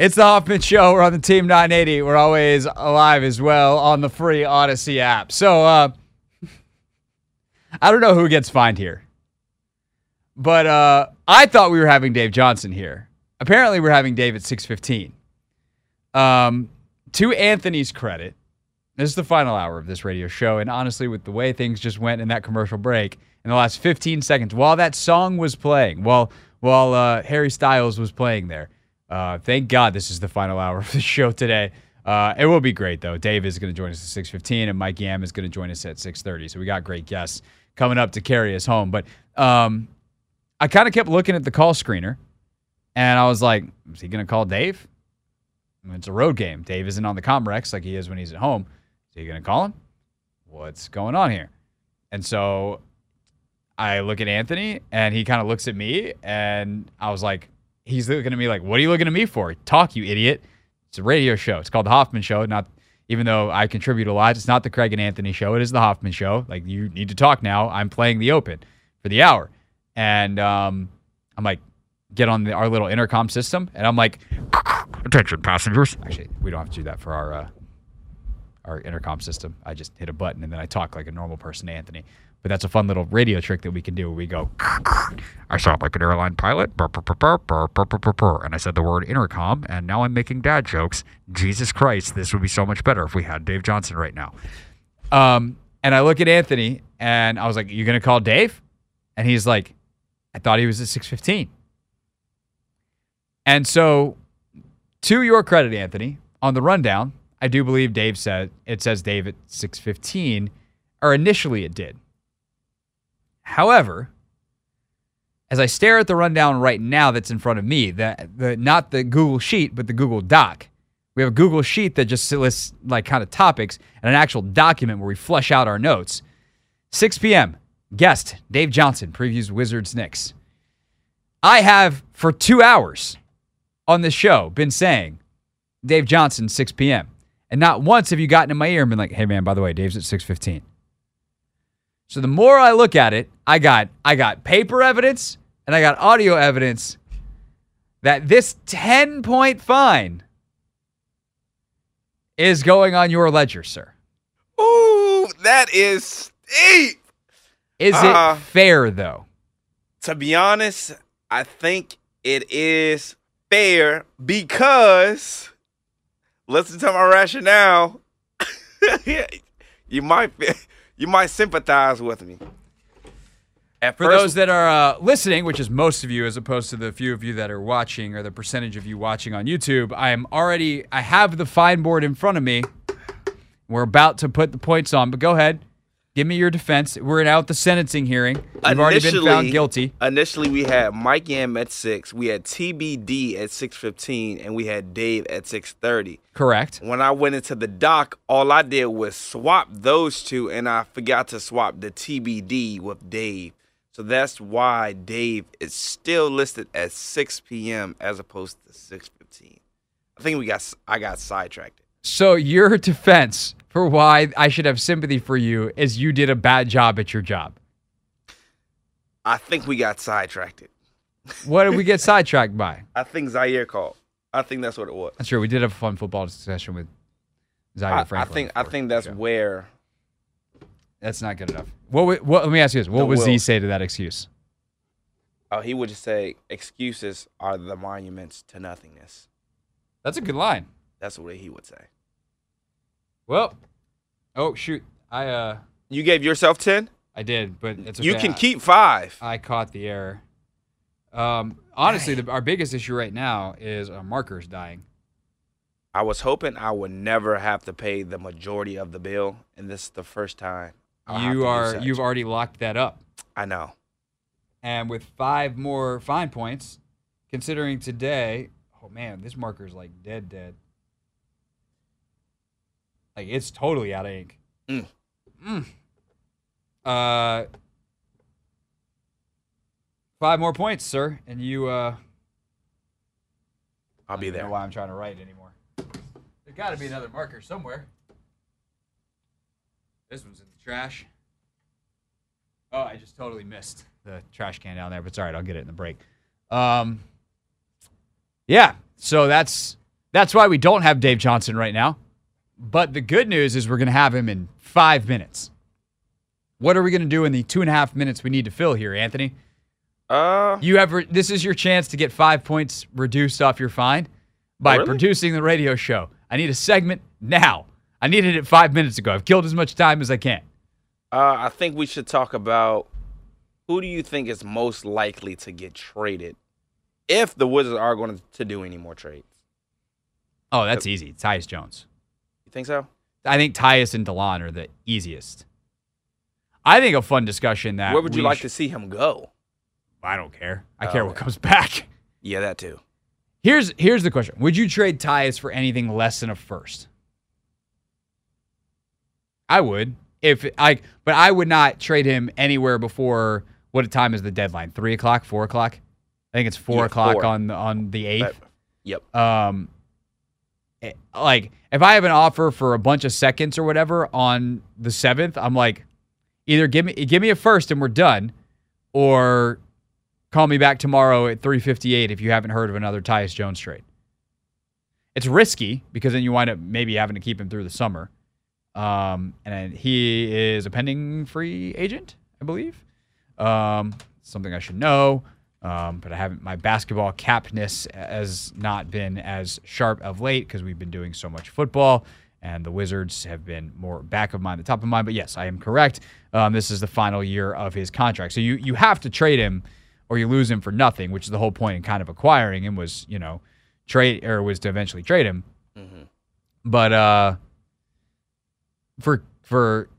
It's the Hoffman Show. We're on the Team 980. We're always alive as well on the free Audacy app. So, uh, I don't know who gets fined here, but uh, I thought we were having Dave Johnson here. Apparently, we're having Dave at 6:15. Um, to Anthony's credit, this is the final hour of this radio show, and honestly, with the way things just went in that commercial break in the last 15 seconds, while that song was playing, while while uh, Harry Styles was playing there. Uh, thank God this is the final hour of the show today. Uh, it will be great though. Dave is going to join us at 6:15, and Mike Yam is going to join us at 6:30. So we got great guests coming up to carry us home. But um, I kind of kept looking at the call screener, and I was like, "Is he going to call Dave?" I mean, it's a road game. Dave isn't on the Comrex like he is when he's at home. Is he going to call him? What's going on here? And so I look at Anthony, and he kind of looks at me, and I was like, he's looking at me like, "What are you looking at me for? Talk, you idiot!" It's a radio show. It's called the Hoffman Show. Not even though I contribute a lot, it's not the Craig and Anthony Show. It is the Hoffman Show. Like you need to talk now. I'm playing the Open for the hour, and um, I'm like, get on the, our little intercom system, and I'm like, attention passengers. Actually, we don't have to do that for our uh, our intercom system. I just hit a button and then I talk like a normal person Anthony. But that's a fun little radio trick that we can do where we go, I sound like an airline pilot. And I said the word intercom, and now I'm making dad jokes. Jesus Christ, this would be so much better if we had Dave Johnson right now. Um, and I look at Anthony and I was like, You gonna call Dave? And he's like, I thought he was at 615. And so, to your credit, Anthony, on the rundown, I do believe Dave said it says Dave at 615, or initially it did. However, as I stare at the rundown right now that's in front of me, the, the not the Google Sheet, but the Google Doc. We have a Google Sheet that just lists like kind of topics and an actual document where we flesh out our notes. 6 p.m. Guest Dave Johnson previews Wizards Knicks. I have for two hours on this show been saying Dave Johnson 6 p.m. And not once have you gotten in my ear and been like, "Hey man, by the way, Dave's at 6:15." So the more I look at it, I got I got paper evidence and I got audio evidence that this 10 point fine is going on your ledger, sir. Ooh, that is steep. Is Uh, it fair though? To be honest, I think it is fair because listen to my rationale. you might you might sympathize with me. At For first- those that are uh, listening, which is most of you, as opposed to the few of you that are watching, or the percentage of you watching on YouTube, I am already. I have the fine board in front of me. We're about to put the points on, but go ahead, give me your defense. We're out the sentencing hearing. You've already been found guilty. Initially, we had Mike Yam at six, we had TBD at six fifteen, and we had Dave at six thirty. Correct. When I went into the doc, all I did was swap those two, and I forgot to swap the TBD with Dave. So that's why Dave is still listed at 6 p.m. as opposed to 6:15. I think we got I got sidetracked. So your defense for why I should have sympathy for you is you did a bad job at your job. I think we got sidetracked. What did we get sidetracked by? I think Zaire called. I think that's what it was. That's true. We did have a fun football discussion with Zaire I, I think I think that's where That's not good enough. What, what? Let me ask you this: What would Z say to that excuse? oh, he would just say excuses are the monuments to nothingness. That's a good line. That's what he would say. Well, oh shoot, I uh, You gave yourself 10? I did, but it's okay. You can keep 5. I caught the error. Um, honestly, the, our biggest issue right now is our markers dying. I was hoping I would never have to pay the majority of the bill, and this is the first time. I'll you are you've already locked that up, I know. and with five more fine points, considering today, oh man, this marker's like dead, dead. Like it's totally out of ink. Mm. Mm. Uh, five more points, sir, and you. Uh, I'll be I don't there. know why I'm trying to write anymore. There's got to be another marker somewhere. This one's in the trash. Oh, I just totally missed the trash can down there, but it's all right. I'll get it in the break. Um, yeah. So that's That's why we don't have Dave Johnson right now. But the good news is we're going to have him in five minutes. What are we going to do in the two and a half minutes we need to fill here, Anthony? Uh, You have re- this is your chance to get five points reduced off your fine by Really? producing the radio show. I need a segment now. I needed it five minutes ago. I've killed as much time as I can. uh, I think we should talk about who do you think is most likely to get traded if the Wizards are going to do any more trades. Oh, that's easy. Tyus Jones. You think so? I think Tyus and Delon are the easiest. I think a fun discussion that Where would you like to see him go? I don't care. I Oh, care what okay. comes back. Yeah, that too. Here's here's the question: Would you trade Tyus for anything less than a first? I would, if I, but I would not trade him anywhere before what time is the deadline? Three o'clock, four o'clock? I think it's four Yeah, o'clock four. on the on the eighth. Yep. Um, like if I have an offer for a bunch of seconds or whatever on the seventh, I'm like, either give me give me a first and we're done, or call me back tomorrow at 3:58 if you haven't heard of another Tyus Jones trade. It's risky because then you wind up maybe having to keep him through the summer. Um, and he is a pending free agent, I believe. Um, something I should know. Um, but I haven't. My basketball capness has not been as sharp of late because we've been doing so much football, and the Wizards have been more back of mind, the top of mind. But yes, I am correct. Um, this is the final year of his contract, so you you have to trade him, or you lose him for nothing, which is the whole point in kind of acquiring him was you know trade or was to eventually trade him. Mhm. But uh, for for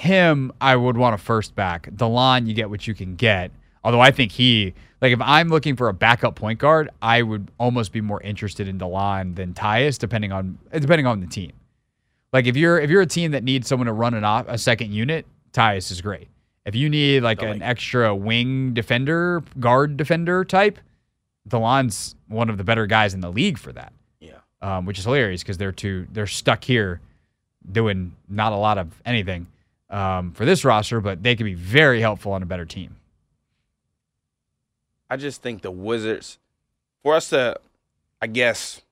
him, I would want a first back. Delon, you get what you can get. Although I think he, like, if I'm looking for a backup point guard, I would almost be more interested in Delon than Tyus, depending on depending on the team. Like, if you're if you're a team that needs someone to run an off a second unit, Tyus is great. If you need like an extra wing defender, guard defender type, Delon's one of the better guys in the league for that Yeah. um, which is hilarious because they're too they're stuck here doing not a lot of anything um, for this roster, but they could be very helpful on a better team. I just think the Wizards, for us to, I guess,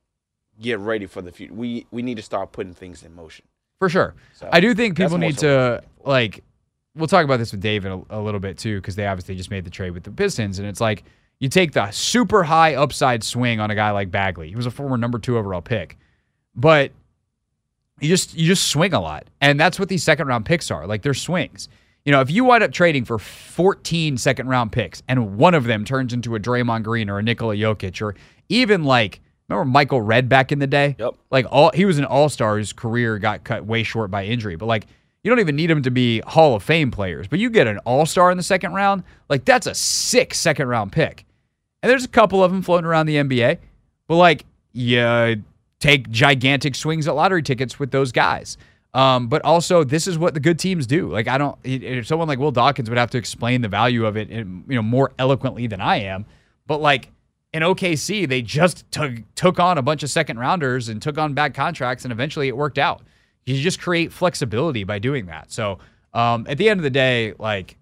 get ready for the future, we we need to start putting things in motion. For sure. So I do think people need so to like. We'll talk about this with David a, a little bit too, because they obviously just made the trade with the Pistons, and it's like you take the super high upside swing on a guy like Bagley. He was a former number two overall pick, but you just you just swing a lot, and that's what these second round picks are. Like they're swings. You know, if you wind up trading for 14 second round picks, and one of them turns into a Draymond Green or a Nikola Jokic, or even like remember Michael Redd back in the day? Yep. Like all he was an all star whose career got cut way short by injury. But like you don't even need them to be Hall of Fame players. But you get an all star in the second round, like that's a sick second round pick. And there's a couple of them floating around the NBA. But like you take gigantic swings at lottery tickets with those guys. Um, but also, this is what the good teams do. Like, I don't. If someone like Will Dawkins would have to explain the value of it, in, you know, more eloquently than I am. But like in OKC, they just took took on a bunch of second rounders and took on bad contracts, and eventually it worked out. You just create flexibility by doing that. So um, at the end of the day, like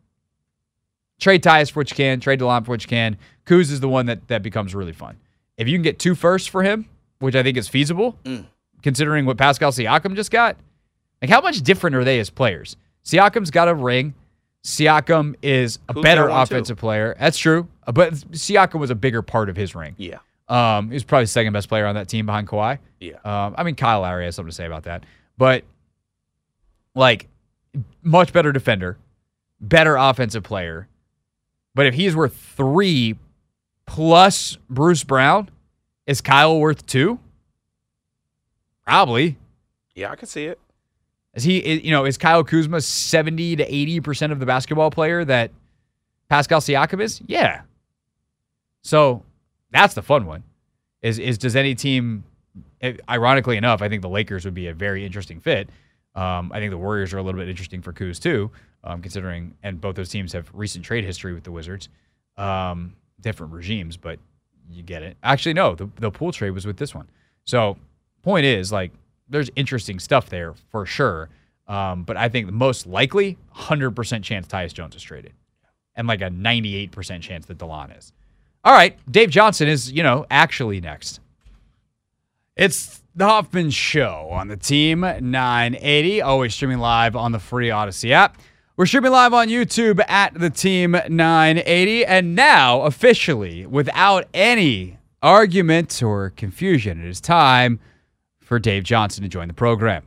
trade Tyus for what you can, trade DeLon for what you can. Kuz is the one that that becomes really fun. If you can get two firsts for him, which I think is feasible, Mm. considering what Pascal Siakam just got, like how much different are they as players? Siakam's got a ring. Siakam is a Kuz better one, too. offensive player. That's true. Uh, But Siakam was a bigger part of his ring. Yeah. Um, he was probably the second best player on that team behind Kawhi. Yeah. Um, I mean, Kyle Lowry has something to say about that, but like, much better defender, better offensive player. But if he's worth three plus Bruce Brown, is Kyle worth two? Probably. Yeah, I can see it. Is he? You know, is Kyle Kuzma seventy to eighty percent of the basketball player that Pascal Siakam is? Yeah. So that's the fun one. Is is does any team? Ironically enough, I think the Lakers would be a very interesting fit. Um, I think the Warriors are a little bit interesting for Kuz too, um, considering and both those teams have recent trade history with the Wizards. Um, different regimes, but you get it. Actually, no, the the Poole trade was with this one. So point is like there's interesting stuff there for sure. Um, but I think the most likely 100% chance Tyus Jones is traded, and like a 98% chance that Delon is. All right, Dave Johnson is you know actually next. It's the Hoffman Show on the Team 980, always streaming live on the free Audacy app. We're streaming live on YouTube at the Team 980, and now officially, without any argument or confusion, it is time for Dave Johnson to join the program.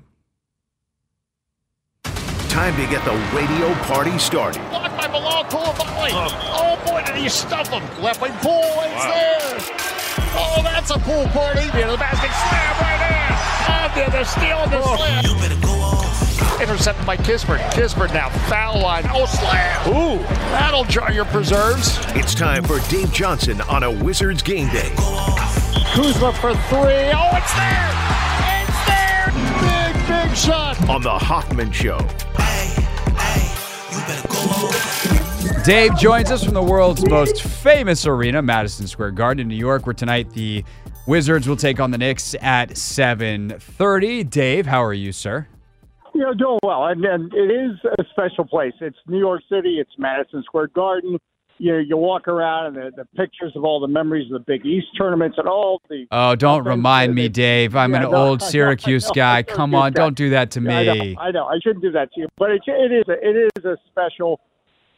Time to get the radio party started. Blocked by Bilal Coulibaly. Oh. oh boy, did he stuff him. Left wing pull, it's there. Oh, that's a pool party. Near the basket, oh. slam right in. Oh, there, they're stealing the slam. Intercepted by Kispert. Kispert now foul line. Oh, slam. Ooh, that'll jar your preserves. It's time for Dave Johnson on a Wizards game day. Kuzma for three. Oh, it's there. It's there. Big, big shot. On the Hoffman Show. Dave joins us from the world's most famous arena, Madison Square Garden in New York, where tonight the Wizards will take on the Knicks at 7:30. Dave, how are you, sir? You know, doing well, and, and it is a special place. It's New York City. It's Madison Square Garden. You you walk around and the, the pictures of all the memories of the Big East tournaments and all the. Oh, don't remind me, Dave. I'm Yeah, an no, old Syracuse know, guy. Come on, don't do that to I know, me. I know. I shouldn't do that to you, but it, it is a, it is a special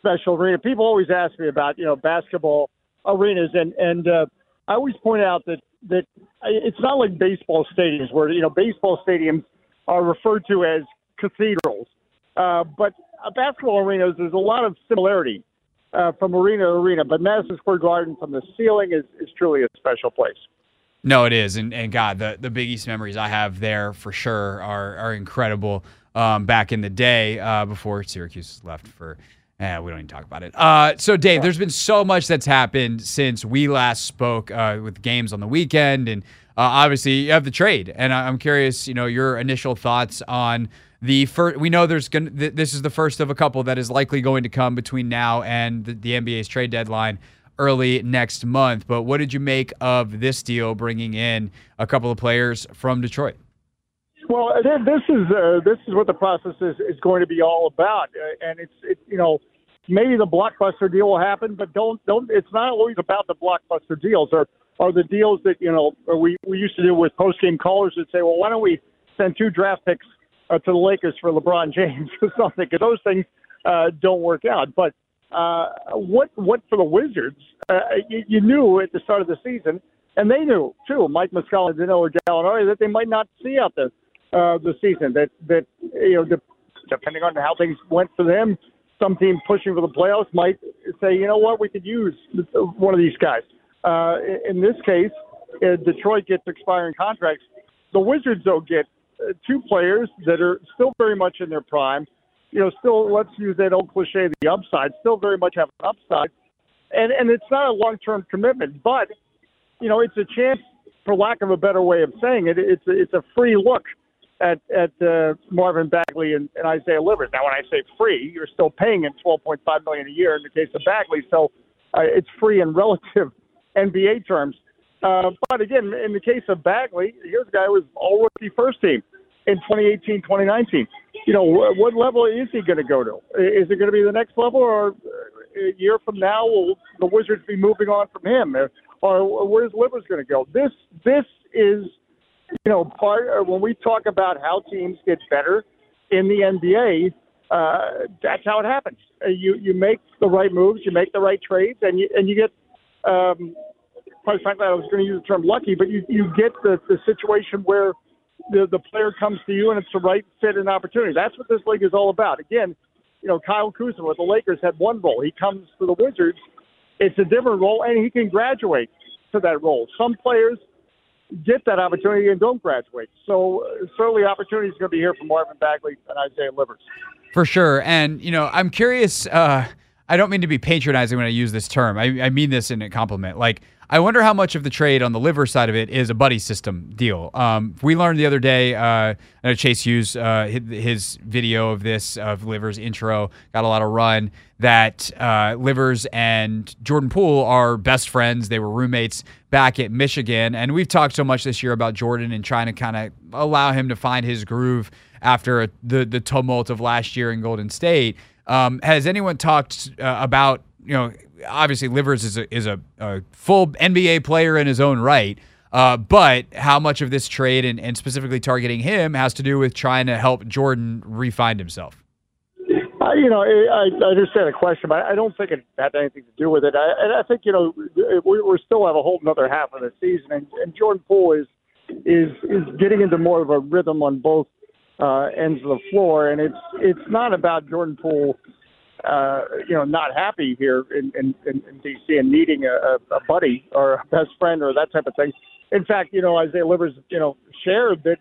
special arena. People always ask me about you know basketball arenas, and and uh, I always point out that that it's not like baseball stadiums where you know baseball stadiums are referred to as cathedrals, uh, but uh, basketball arenas there's a lot of similarity uh, from arena to arena. But Madison Square Garden, from the ceiling, is is truly a special place. No, it is, and and God, the the Big East memories I have there for sure are are incredible. Um, back in the day, uh, before Syracuse left for, eh, we don't even talk about it. Uh, so Dave, there's been so much that's happened since we last spoke uh, with games on the weekend, and obviously you have the trade, and I- I'm curious, you know, your initial thoughts on the first. We know there's going th- this is the first of a couple that is likely going to come between now and the, the NBA's trade deadline early next month. But what did you make of this deal, bringing in a couple of players from Detroit? Well, this is uh, this is what the process is, is going to be all about, uh, and it's it, you know maybe the blockbuster deal will happen, but don't don't. It's not always about the blockbuster deals or or the deals that you know we we used to do with post game callers that say, well, why don't we send two draft picks uh, to the Lakers for LeBron James or something? Because those things uh, don't work out. But uh, what what for the Wizards? Uh, you, you knew at the start of the season, and they knew too. Mike Muscala and Danilo Gallinari that they might not see out the uh, the season. That that you know, de- depending on how things went for them, some team pushing for the playoffs might say, you know what, we could use one of these guys. Uh, in this case, uh, Detroit gets expiring contracts. The Wizards, though, get uh, two players that are still very much in their prime. You know, still, let's use that old cliche, the upside, still very much have an upside. And, and it's not a long term commitment, but, you know, it's a chance, for lack of a better way of saying it, it's it's a free look at at uh, Marvin Bagley and, and Isaiah Livers. Now, when I say free, you're still paying him 12.5 million a year in the case of Bagley, so uh, it's free in relative NBA terms. Uh, but again, in the case of Bagley, here's a guy who was all rookie first team in 2018, 2019. You know, wh- what level is he going to go to? Is it going to be the next level, or uh, a year from now will the Wizards be moving on from him, or, or where's Livers going to go? This this is you know, part uh, when we talk about how teams get better in the NBA, uh, that's how it happens. Uh, you you make the right moves, you make the right trades, and you and you get. Um, quite frankly, I was going to use the term lucky, but you you get the the situation where the the player comes to you and it's the right fit and opportunity. That's what this league is all about. Again, you know, Kyle Kuzma with the Lakers had one role. He comes to the Wizards, it's a different role, and he can graduate to that role. Some players get that opportunity and don't graduate. So uh, certainly opportunity is going to be here for Marvin Bagley and Isaiah Livers. For sure. And, you know, I'm curious. Uh, I don't mean to be patronizing when I use this term. I, I mean this in a compliment. Like, I wonder how much of the trade on the liver side of it is a buddy system deal. Um, we learned the other day, uh, I Chase Hughes, uh, his, his video of this, of Livers intro, got a lot of run, that uh, Livers and Jordan Poole are best friends. They were roommates back at Michigan. And we've talked so much this year about Jordan and trying to kind of allow him to find his groove after the, the tumult of last year in Golden State. Um, has anyone talked uh, about, you know, obviously Livers is a, is a, a full NBA player in his own right. Uh, but how much of this trade and, and specifically targeting him has to do with trying to help Jordan refine himself? Uh, you know, I, I understand the question, but I don't think it had anything to do with it. I, and I think you know we, we still have a whole another half of the season, and, and Jordan Poole is is is getting into more of a rhythm on both uh, ends of the floor, and it's it's not about Jordan Poole, uh, you know, not happy here in in, in, in DC and needing a, a buddy or a best friend or that type of thing. In fact, you know, Isaiah Livers, you know, shared that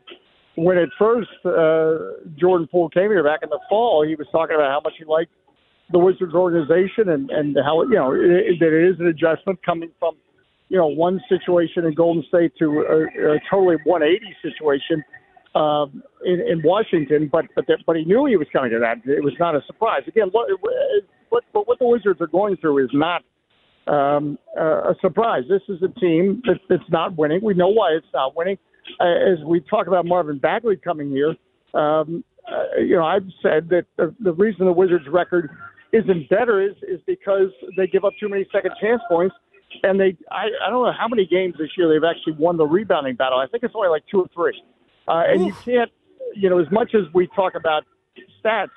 when at first uh, Jordan Poole came here back in the fall, he was talking about how much he liked the Wizards organization and and how you know it, that it is an adjustment coming from you know one situation in Golden State to a, a totally 180 situation um, in, in Washington. But but that, but he knew he was coming to that. It was not a surprise. Again, what what what the Wizards are going through is not um, a surprise. This is a team that, that's not winning. We know why it's not winning uh, as we talk about Marvin Bagley coming here, um, uh, you know, I've said that the, the reason the Wizards' record isn't better is is because they give up too many second chance points, and they I, I don't know how many games this year they've actually won the rebounding battle. I think it's only like two or three, uh, and you can't, you know, as much as we talk about stats,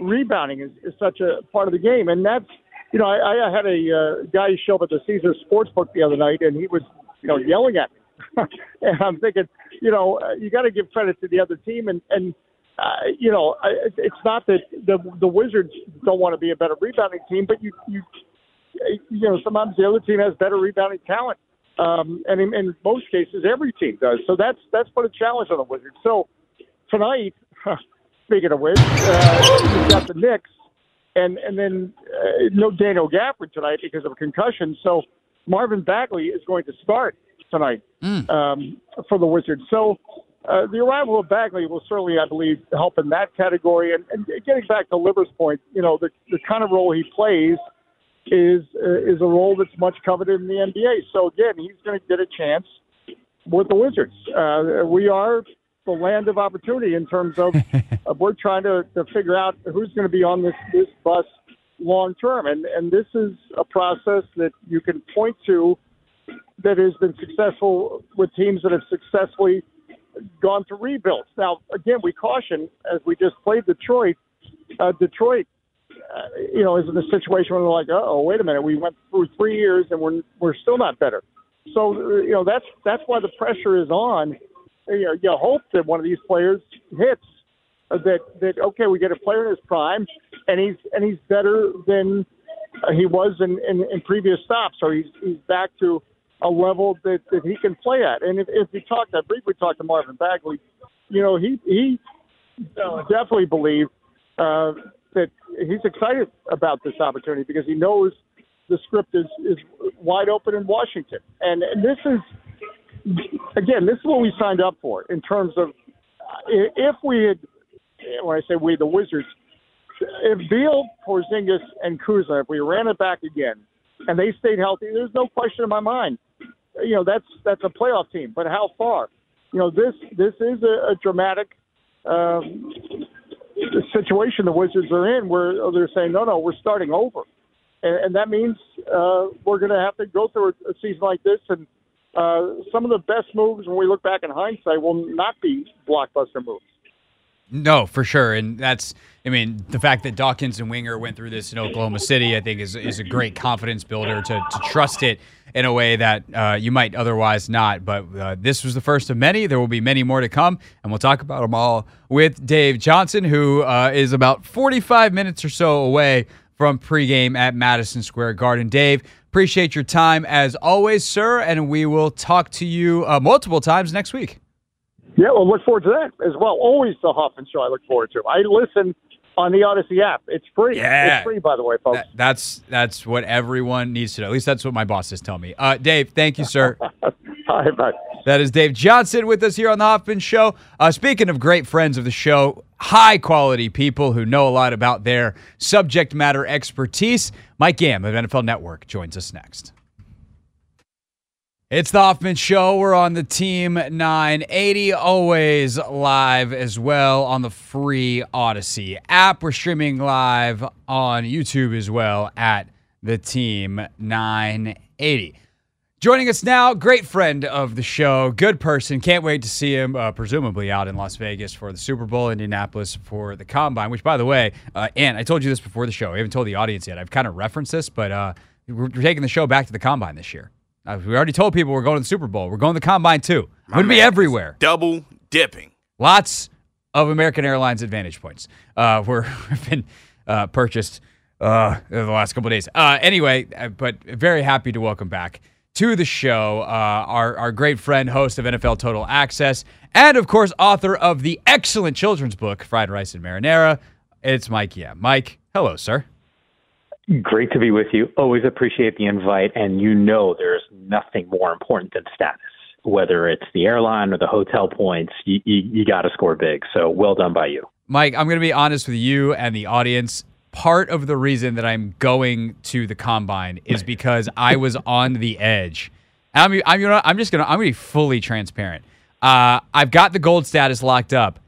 rebounding is, is such a part of the game, and that's you know, I, I had a uh, guy show up at the Caesar Sportsbook the other night, and he was, you know, yelling at me. And I'm thinking, you know, uh, you got to give credit to the other team, and and uh, you know, it's not that the the Wizards don't want to be a better rebounding team, but you you you know sometimes the other team has better rebounding talent, um, and in, in most cases every team does. So that's that's put a challenge on the Wizards. So tonight, speaking of which, uh, you've got the Knicks, and and then uh, no Daniel Gafford tonight because of a concussion. So Marvin Bagley is going to start tonight mm. um, for the Wizards. So uh, the arrival of Bagley will certainly, I believe, help in that category. And, and getting back to Livers' point, you know, the, the kind of role he plays is uh, is a role that's much coveted in the NBA. So again, he's going to get a chance with the Wizards. Uh, we are the land of opportunity in terms of, of we're trying to, to figure out who's going to be on this this bus long term, and and this is a process that you can point to that has been successful with teams that have successfully gone through rebuilds. Now, again, we caution as we just played Detroit. Uh, Detroit, uh, you know, is in a situation where they're like, oh, wait a minute, we went through three years and we're we're still not better. So, you know, that's that's why the pressure is on. You know, you hope that one of these players hits. Uh, that that okay, we get a player in his prime, and he's and he's better than uh, he was in, in in previous stops. So he's he's back to a level that, that he can play at. And if, if you talk, I briefly talked to Marvin Bagley, you know, he he definitely believed uh, that he's excited about this opportunity because he knows the script is is wide open in Washington. And, and this is again, this is what we signed up for in terms of if we had, when I say we, the Wizards, if Beal, Porzingis, and Kuzma, if we ran it back again, and they stayed healthy, there's no question in my mind you know that's that's a playoff team, but how far? You know this this is a, a dramatic um, situation the Wizards are in, where they're saying no, no, we're starting over, and, and that means uh, we're going to have to go through a, a season like this, and uh, some of the best moves when we look back in hindsight will not be blockbuster moves. No, for sure, and that's. I mean, the fact that Dawkins and Winger went through this in Oklahoma City, I think, is is a great confidence builder to to trust it in a way that uh, you might otherwise not. But uh, this was the first of many. There will be many more to come, and we'll talk about them all with Dave Johnson, who uh, is about 45 minutes or so away from pregame at Madison Square Garden. Dave, appreciate your time as always, sir, and we will talk to you uh, multiple times next week. Yeah, well, look forward to that as well. Always the Hoffman Show I look forward to. I listen on the Audacy app. It's free. Yeah. It's free, by the way, folks. That, that's that's what everyone needs to know. At least that's what my bosses tell me. Uh, Dave, thank you, sir. Hi, bye. That is Dave Johnson with us here on the Hoffman Show. Uh, speaking of great friends of the show, high quality people who know a lot about their subject matter expertise, Mike Yam of NFL Network joins us next. It's the Hoffman Show. We're on the Team 980, always live as well on the free Audacy app. We're streaming live on YouTube as well at the Team 980. Joining us now, great friend of the show, good person. Can't wait to see him, uh, presumably out in Las Vegas for the Super Bowl, Indianapolis for the Combine. Which, by the way, uh, and I told you this before the show. I haven't told the audience yet. I've kind of referenced this, but uh, we're, we're taking the show back to the Combine this year. Uh, we already told people we're going to the Super Bowl. We're going to the Combine too. We're going to be everywhere. Double dipping. Lots of American Airlines Advantage points uh, were have been uh, purchased uh, in the last couple of days. Uh, anyway, uh, but very happy to welcome back to the show uh, our our great friend, host of NFL Total Access, and of course author of the excellent children's book Fried Rice and Marinara. It's Mike. Yeah, Mike. Hello, sir. Great to be with you. Always appreciate the invite. And you know there's nothing more important than status, whether it's the airline or the hotel points. You, you, you got to score big. So well done by you. Mike, I'm going to be honest with you and the audience. Part of the reason that I'm going to the combine is because I was on the edge. I'm, I'm, you know, I'm just I'm gonna be fully transparent. Uh, I've got the gold status locked up.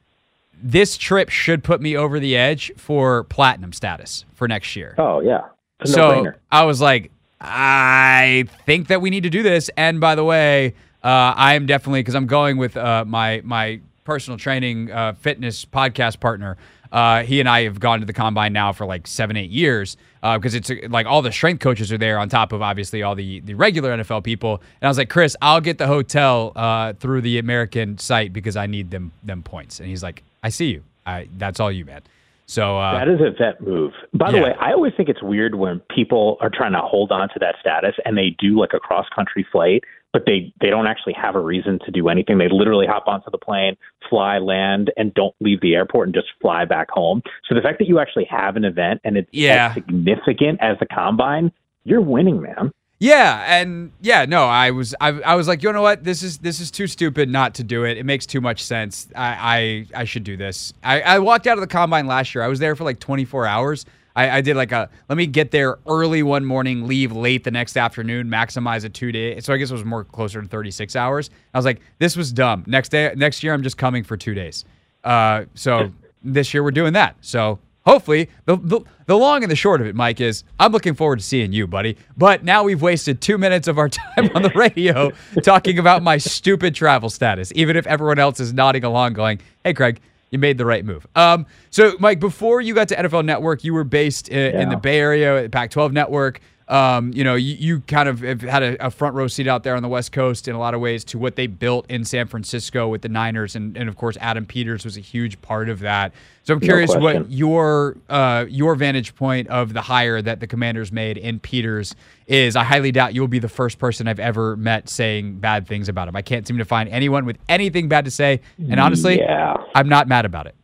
This trip should put me over the edge for platinum status for next year. Oh, yeah. So. I was like, I think that we need to do this. And by the way, uh, I am definitely because I'm going with uh, my my personal training uh, fitness podcast partner. Uh, he and I have gone to the combine now for like seven, eight years because it's uh, like all the strength coaches are there on top of obviously all the the regular NFL people. And I was like, Chris, I'll get the hotel uh, through the American site because I need them them points. And he's like, I see you. I that's all you, man. So uh, That is a vet move. By the yeah. way, I always think it's weird when people are trying to hold on to that status and they do like a cross country flight, but they they don't actually have a reason to do anything. They literally hop onto the plane, fly, land, and don't leave the airport and just fly back home. So the fact that you actually have an event and it's Yeah. as significant as the combine, you're winning, man. Yeah, and yeah, no, I was I, I was like, you know what, this is this is too stupid not to do it. It makes too much sense. I I, I should do this. I, I walked out of the combine last year. I was there for like 24 hours. I, I did like a let me get there early one morning, leave late the next afternoon, maximize a two day. So I guess it was more closer to 36 hours. I was like, this was dumb. Next day, next year, I'm just coming for two days. Uh, so this year we're doing that. So hopefully, the, the the long and the short of it, Mike, is I'm looking forward to seeing you, buddy. But now we've wasted two minutes of our time on the radio talking about my stupid travel status, even if everyone else is nodding along, going, "Hey, Craig." You made the right move. Um, so, Mike, before you got to NFL Network, you were based in, in the Bay Area, at Pac-12 Network. Um, you know, you, you kind of have had a, a front row seat out there on the West Coast in a lot of ways to what they built in San Francisco with the Niners, and, and of course, Adam Peters was a huge part of that. So I'm curious what your uh, your vantage point of the hire that the Commanders made in Peters is. I highly doubt you'll be the first person I've ever met saying bad things about him. I can't seem to find anyone with anything bad to say, and honestly, Yeah. I'm not mad about it.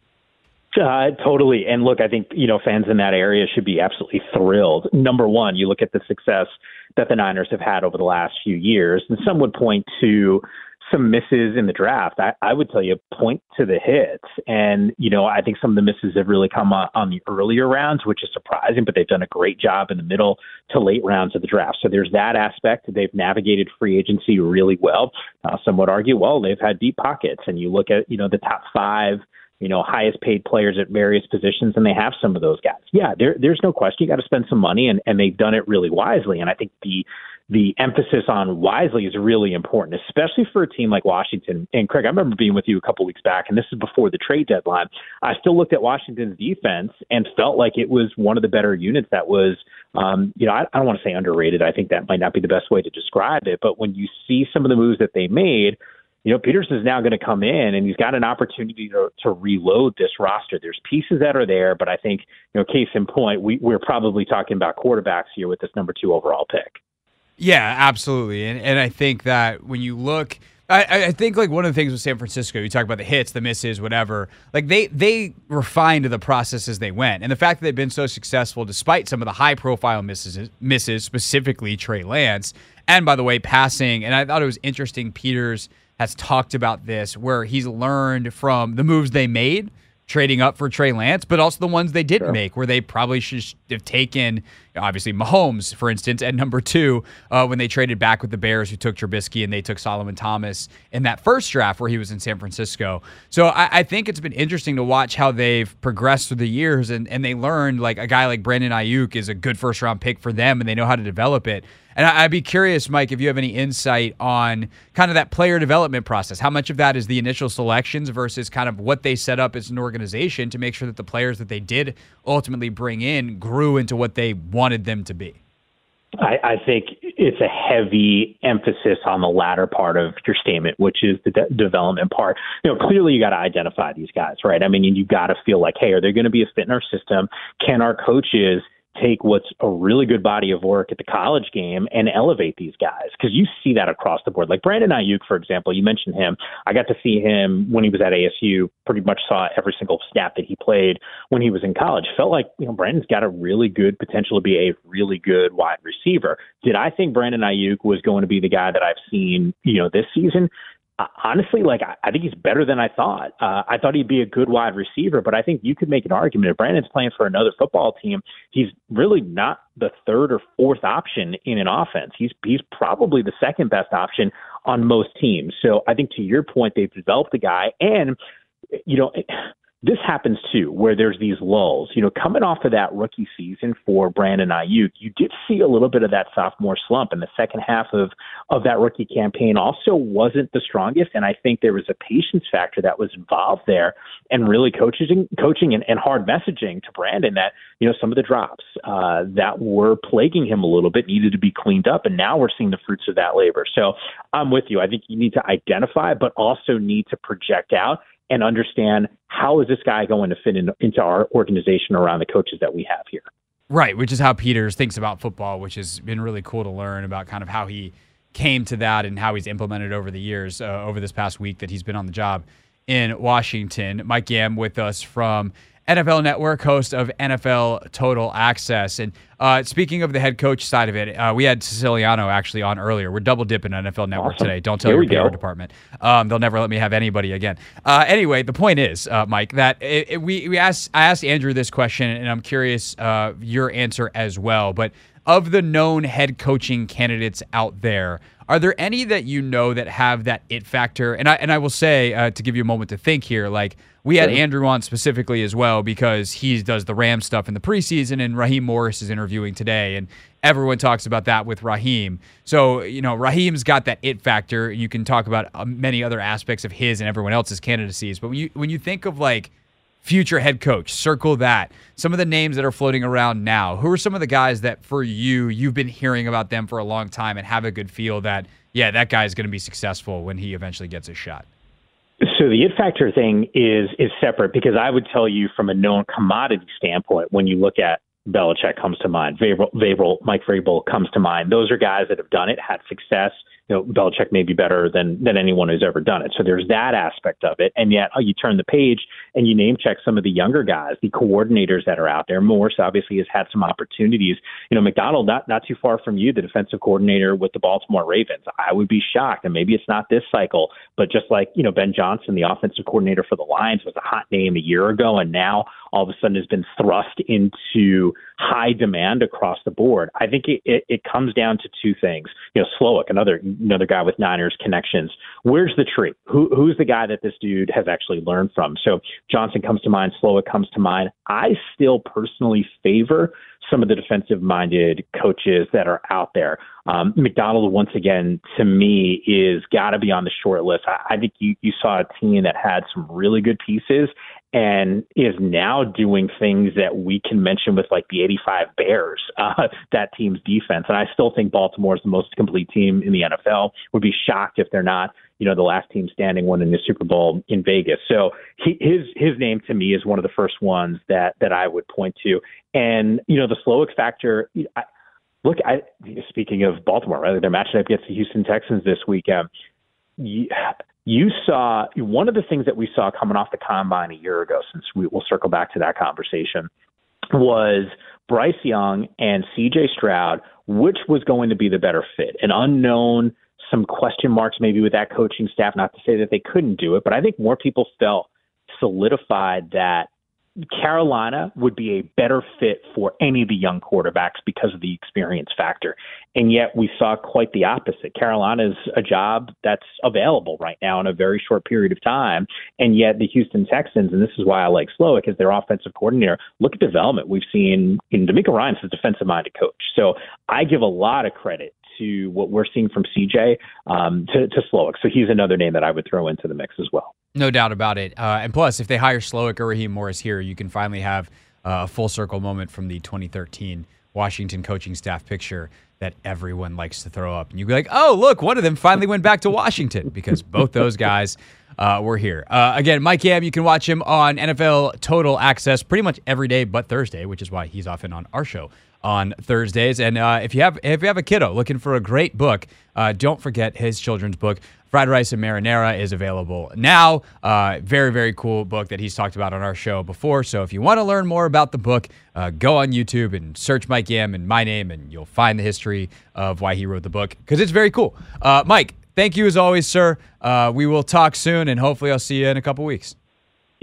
Uh, totally. And look, I think, you know, fans in that area should be absolutely thrilled. Number one, you look at the success that the Niners have had over the last few years, and some would point to some misses in the draft. I, I would tell you, point to the hits. And, you know, I think some of the misses have really come on, on the earlier rounds, which is surprising, but they've done a great job in the middle to late rounds of the draft. So there's that aspect. They've navigated free agency really well. Uh, some would argue, well, they've had deep pockets. And you look at, you know, the top five you know, highest paid players at various positions, and they have some of those guys. Yeah, there, there's no question. You got to spend some money, and, and they've done it really wisely. And I think the the emphasis on wisely is really important, especially for a team like Washington. And Craig, I remember being with you a couple weeks back, and this is before the trade deadline. I still looked at Washington's defense and felt like it was one of the better units that was, um, you know, I, I don't want to say underrated. I think that might not be the best way to describe it. But when you see some of the moves that they made, you know, Peters is now going to come in and he's got an opportunity to, to reload this roster. There's pieces that are there, but I think, you know, case in point, we, we're probably talking about quarterbacks here with this number two overall pick. Yeah, absolutely. And and I think that when you look I, I- I think like one of the things with San Francisco, you talk about the hits, the misses, whatever. Like they they refined the process as they went, and the fact that they've been so successful despite some of the high profile misses, misses specifically Trey Lance, and by the way, passing. And I thought it was interesting. Peters has talked about this, where he's learned from the moves they made trading up for Trey Lance, but also the ones they didn't make, where they probably should have taken, obviously, Mahomes, for instance, at number two, uh, when they traded back with the Bears, who took Trubisky and they took Solomon Thomas in that first draft where he was in San Francisco. So I, I think it's been interesting to watch how they've progressed through the years and, and they learned like a guy like Brandon Aiyuk is a good first round pick for them and they know how to develop it. And I'd be curious, Mike, if you have any insight on kind of that player development process. How much of that is the initial selections versus kind of what they set up as an organization to make sure that the players that they did ultimately bring in grew into what they wanted them to be? I, I think it's a heavy emphasis on the latter part of your statement, which is the de- development part. You know, clearly you got to identify these guys, right? I mean, you got to feel like, hey, are they going to be a fit in our system? Can our coaches take what's a really good body of work at the college game and elevate these guys because you see that across the board. Like Brandon Aiyuk, for example, you mentioned him. I got to see him when he was at ASU. Pretty much saw every single snap that he played when he was in college. Felt like you know Brandon's got a really good potential to be a really good wide receiver. Did I think Brandon Aiyuk was going to be the guy that I've seen you know this season? Honestly, like I, I think he's better than I thought. Uh, I thought he'd be a good wide receiver, but I think you could make an argument if Brandon's playing for another football team, he's really not the third or fourth option in an offense. He's he's probably the second best option on most teams. So I think to your point, they've developed a guy, and you know. This happens too, where there's these lulls. You know, coming off of that rookie season for Brandon Aiyuk, you did see a little bit of that sophomore slump, and the second half of of that rookie campaign also wasn't the strongest. And I think there was a patience factor that was involved there, and really coaching, coaching, and, and hard messaging to Brandon that you know some of the drops uh, that were plaguing him a little bit needed to be cleaned up, and now we're seeing the fruits of that labor. So I'm with you. I think you need to identify, but also need to project out and understand how is this guy going to fit in, into our organization around the coaches that we have here. Right, which is how Peters thinks about football, which has been really cool to learn about kind of how he came to that and how he's implemented over the years, uh, over this past week that he's been on the job in Washington. Mike Yam with us from NFL Network, host of NFL Total Access. And uh, speaking of the head coach side of it, uh, we had Siciliano actually on earlier. We're double dipping NFL Network awesome. today. Don't tell Here your PR go. department. Um, they'll never let me have anybody again. Uh, anyway, the point is, uh, Mike, that it, it, we, we asked, I asked Andrew this question, and I'm curious uh, your answer as well. But of the known head coaching candidates out there, are there any that you know that have that it factor? And I and I will say uh, to give you a moment to think here, like we had Andrew on specifically as well because he does the Ram stuff in the preseason, and Raheem Morris is interviewing today, and everyone talks about that with Raheem. So you know, Raheem's got that it factor. You can talk about uh, many other aspects of his and everyone else's candidacies, but when you when you think of like future head coach, circle that. Some of the names that are floating around now. Who are some of the guys that for you you've been hearing about them for a long time and have a good feel that yeah, that guy is going to be successful when he eventually gets a shot? So the it factor thing is is separate because I would tell you from a known commodity standpoint, when you look at Belichick comes to mind, Vrabel, Mike Vrabel comes to mind. Those are guys that have done it, had success, you know, Belichick may be better than than anyone who's ever done it. So there's that aspect of it. And yet, oh, you turn the page and you name check some of the younger guys, the coordinators that are out there. Morris obviously has had some opportunities. You know, Macdonald, not not too far from you, the defensive coordinator with the Baltimore Ravens. I would be shocked, and maybe it's not this cycle, but just like you know, Ben Johnson, the offensive coordinator for the Lions, was a hot name a year ago, and now all of a sudden has been thrust into high demand across the board. I think it, it, it comes down to two things. You know, Slowik, another another guy with Niners connections. Where's the tree? Who, who's the guy that this dude has actually learned from? So Johnson comes to mind, Slowik comes to mind. I still personally favor some of the defensive minded coaches that are out there. Um, Macdonald, once again, to me, is got to be on the short list. I, I think you, you saw a team that had some really good pieces and is now doing things that we can mention with like the 85 Bears, uh, that team's defense. And I still think Baltimore is the most complete team in the NFL. Would be shocked if they're not, you know, the last team standing winning the Super Bowl in Vegas. So he, his his name to me is one of the first ones that that I would point to. And you know, the Slowik factor. I, look, I speaking of Baltimore, right? They're matching up against the Houston Texans this weekend. Yeah, you saw one of the things that we saw coming off the combine a year ago, since we will circle back to that conversation, was Bryce Young and CJ Stroud, which was going to be the better fit? An unknown, some question marks maybe with that coaching staff, not to say that they couldn't do it, but I think more people felt solidified that Carolina would be a better fit for any of the young quarterbacks because of the experience factor. And yet we saw quite the opposite. Carolina is a job that's available right now in a very short period of time. And yet the Houston Texans, and this is why I like Slowik as their offensive coordinator, look at development we've seen in DeMeco Ryans a defensive minded coach. So I give a lot of credit to what we're seeing from CJ um, to, to Slowik. So he's another name that I would throw into the mix as well. No doubt about it. Uh, and plus, if they hire Slowik or Raheem Morris here, you can finally have uh, a full circle moment from the 2013 Washington coaching staff picture that everyone likes to throw up. And you'd be like, oh, look, one of them finally went back to Washington because both those guys uh, were here. Uh, again, Mike Yam, you can watch him on NFL Total Access pretty much every day but Thursday, which is why he's often on our show on Thursdays. And uh, if you have if you have a kiddo looking for a great book, uh, don't forget his children's book. Fried Rice and Marinara is available now. Uh, very, very cool book that he's talked about on our show before. So if you want to learn more about the book, uh, go on YouTube and search Mike Yam and my name, and you'll find the history of why he wrote the book because it's very cool. Uh, Mike, thank you as always, sir. Uh, we will talk soon, and hopefully I'll see you in a couple weeks.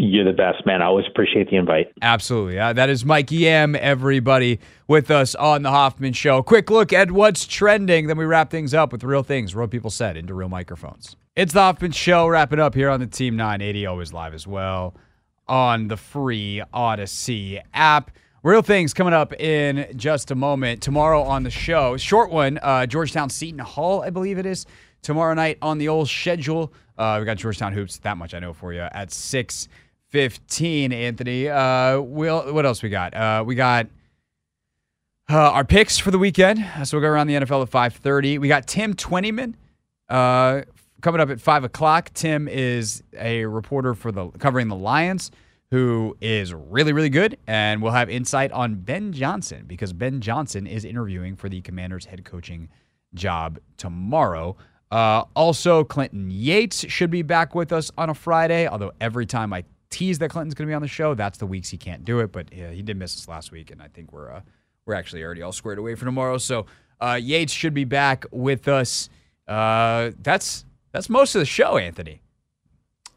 You're the best, man. I always appreciate the invite. Absolutely. Uh, that is Mike Yam, everybody, with us on The Hoffman Show. Quick look at what's trending. Then we wrap things up with real things, real people said, into real microphones. It's The Hoffman Show. Wrapping up here on the Team 980, always live as well on the free Audacy app. Real things coming up in just a moment. Tomorrow on the show, short one, uh, Georgetown Seton Hall, I believe it is. Tomorrow night on the old schedule. Uh, we got Georgetown Hoops, that much I know for you, at 6 15, Anthony. Uh, we'll, what else we got? Uh, we got uh, our picks for the weekend. So we'll go around the NFL at 5.30. We got Tim Twentyman uh, coming up at 5 o'clock. Tim is a reporter for the covering the Lions who is really, really good. And we'll have insight on Ben Johnson because Ben Johnson is interviewing for the Commanders head coaching job tomorrow. Uh, also, Clinton Yates should be back with us on a Friday, although every time I tease that Clinton's going to be on the show, that's the weeks he can't do it. But yeah, he did miss us last week, and I think we're uh, we're actually already all squared away for tomorrow. So uh, Yates should be back with us. Uh, that's that's most of the show, Anthony.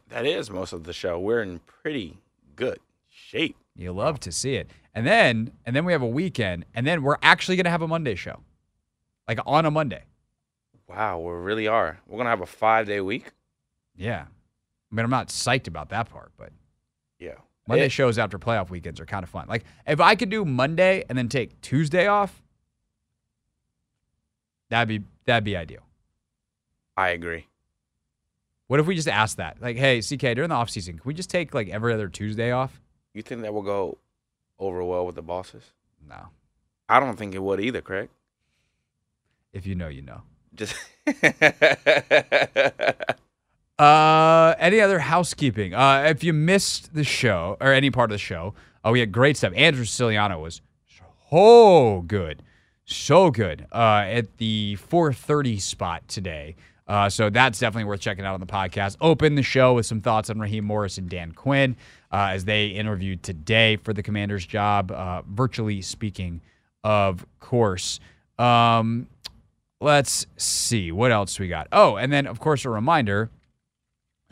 That is most of the show. We're in pretty good shape. You love to see it. And then and then we have a weekend, and then we're actually going to have a Monday show, like on a Monday. Wow, we really are. We're gonna have a five day week. Yeah. I mean, I'm not psyched about that part, but. Monday It- shows after playoff weekends are kind of fun. Like if I could do Monday and then take Tuesday off, that'd be that'd be ideal. I agree. What if we just asked that? Like, hey, CK, during the off season, can we just take like every other Tuesday off? You think that will go over well with the bosses? No. I don't think it would either, Craig. If you know, you know. Just Uh, any other housekeeping? Uh, if you missed the show or any part of the show, uh, we had great stuff. Andrew Siciliano was so good, so good uh, at the 4:30 spot today. Uh, so that's definitely worth checking out on the podcast. Open the show with some thoughts on Raheem Morris and Dan Quinn uh, as they interviewed today for the Commander's job. Uh, virtually speaking, of course. Um, let's see what else we got. Oh, and then of course a reminder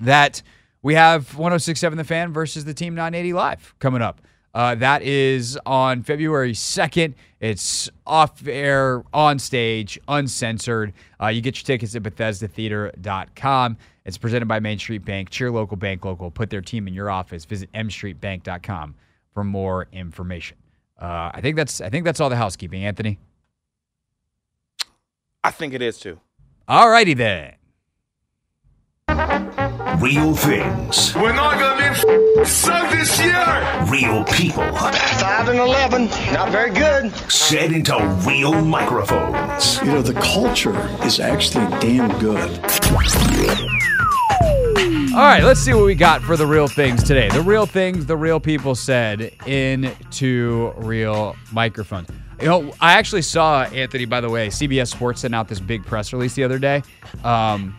that we have 1067 The Fan versus the Team 980 Live coming up. Uh, that is on February 2nd. It's off air, on stage, uncensored. Uh, you get your tickets at BethesdaTheater.com. It's presented by Main Street Bank. Cheer local, bank local. Put their team in your office. Visit mstreetbank.com for more information. Uh, I think that's I think that's all the housekeeping, Anthony. I think it is too. All righty then. Real things. We're not gonna be so this year. Real people. Five and eleven, not very good. Said into real microphones. You know, the culture is actually damn good. All right, let's see what we got for the real things today. The real things the real people said into real microphones. You know, I actually saw Anthony. By the way, CBS Sports sent out this big press release the other day, um,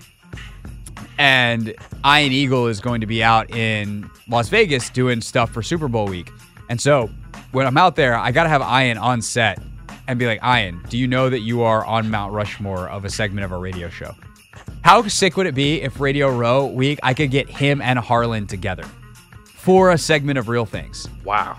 and Ian Eagle is going to be out in Las Vegas doing stuff for Super Bowl week. And so, when I'm out there, I got to have Ian on set and be like, Ian, do you know that you are on Mount Rushmore of a segment of our radio show? How sick would it be if Radio Row week I could get him and Harlan together for a segment of Real Things? Wow.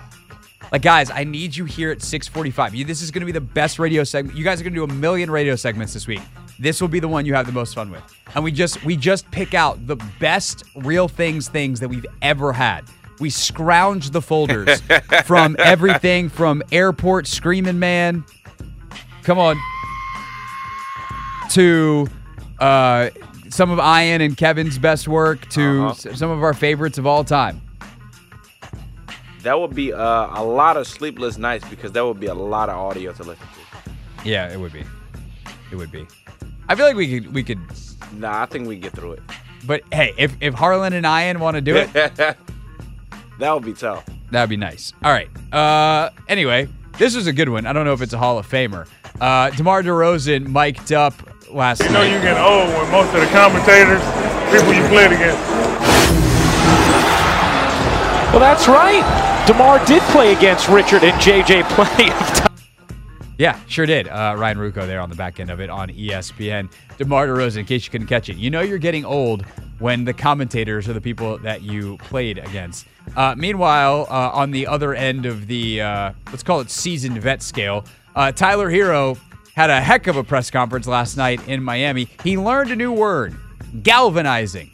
Like, guys, I need you here at 645. You, this is going to be the best radio segment. You guys are going to do a million radio segments this week. This will be the one you have the most fun with. And we just we just pick out the best Real Things things that we've ever had. We scrounge the folders from everything from Airport Screaming Man. Come on. to uh, some of Ian and Kevin's best work to Uh-huh. some of our favorites of all time. That would be uh, a lot of sleepless nights because that would be a lot of audio to listen to. Yeah, it would be. It would be. I feel like we could we could Nah, I think we get through it. but hey, if if Harlan and Ian want to do it, that would be tough. That'd be nice. All right. Uh, anyway, this was a good one. I don't know if it's a Hall of Famer. Uh, DeMar DeRozan mic'd up last You know night. you get old when most of the commentators, people you played against. Well, that's right. DeMar did play against Richard and JJ plenty of times. Yeah, sure did. Uh, Ryan Ruocco there on the back end of it on ESPN. DeMar DeRozan, in case you couldn't catch it, you know you're getting old when the commentators are the people that you played against. Uh, meanwhile, uh, on the other end of the, uh, let's call it seasoned vet scale, uh, Tyler Herro had a heck of a press conference last night in Miami. He learned a new word galvanizing.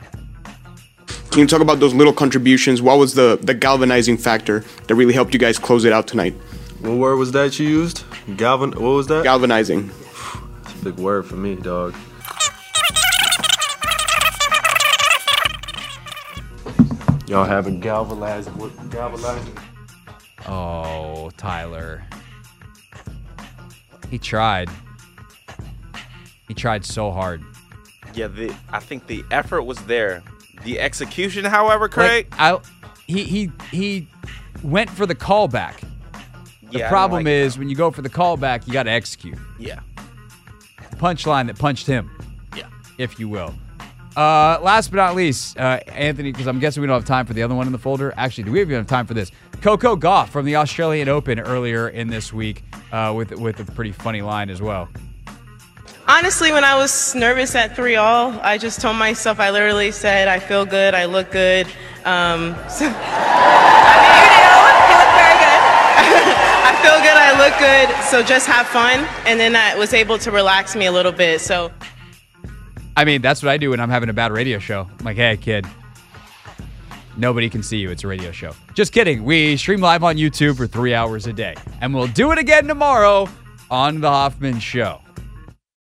Can you talk about those little contributions? What was the, the galvanizing factor that really helped you guys close it out tonight? What word was that you used? Galvan. What was that? Galvanizing. It's a big word for me, dog. Y'all haven't galvanized what galvanizing? Oh, Tyler. He tried. He tried so hard. Yeah, the I think the effort was there. The execution, however, Craig. Like, I, he he he went for the callback. The Yeah, problem like is when you go for the callback, you got to execute. yeah. Punchline that punched him. Yeah. If you will. Uh, last but not least, uh, Anthony, because I'm guessing we don't have time for the other one in the folder. Actually, do we even have time for this? Coco Gauff from the Australian Open earlier in this week uh, with with a pretty funny line as well. Honestly, when I was nervous at three all, I just told myself, I literally said, I feel good, I look good. Um, so, I mean, you know, you look very good. I feel good, I look good. So just have fun. And then that was able to relax me a little bit. So I mean, that's what I do when I'm having a bad radio show. I'm like, hey, kid, nobody can see you. It's a radio show. Just kidding. We stream live on YouTube for three hours a day. And we'll do it again tomorrow on The Hoffman Show.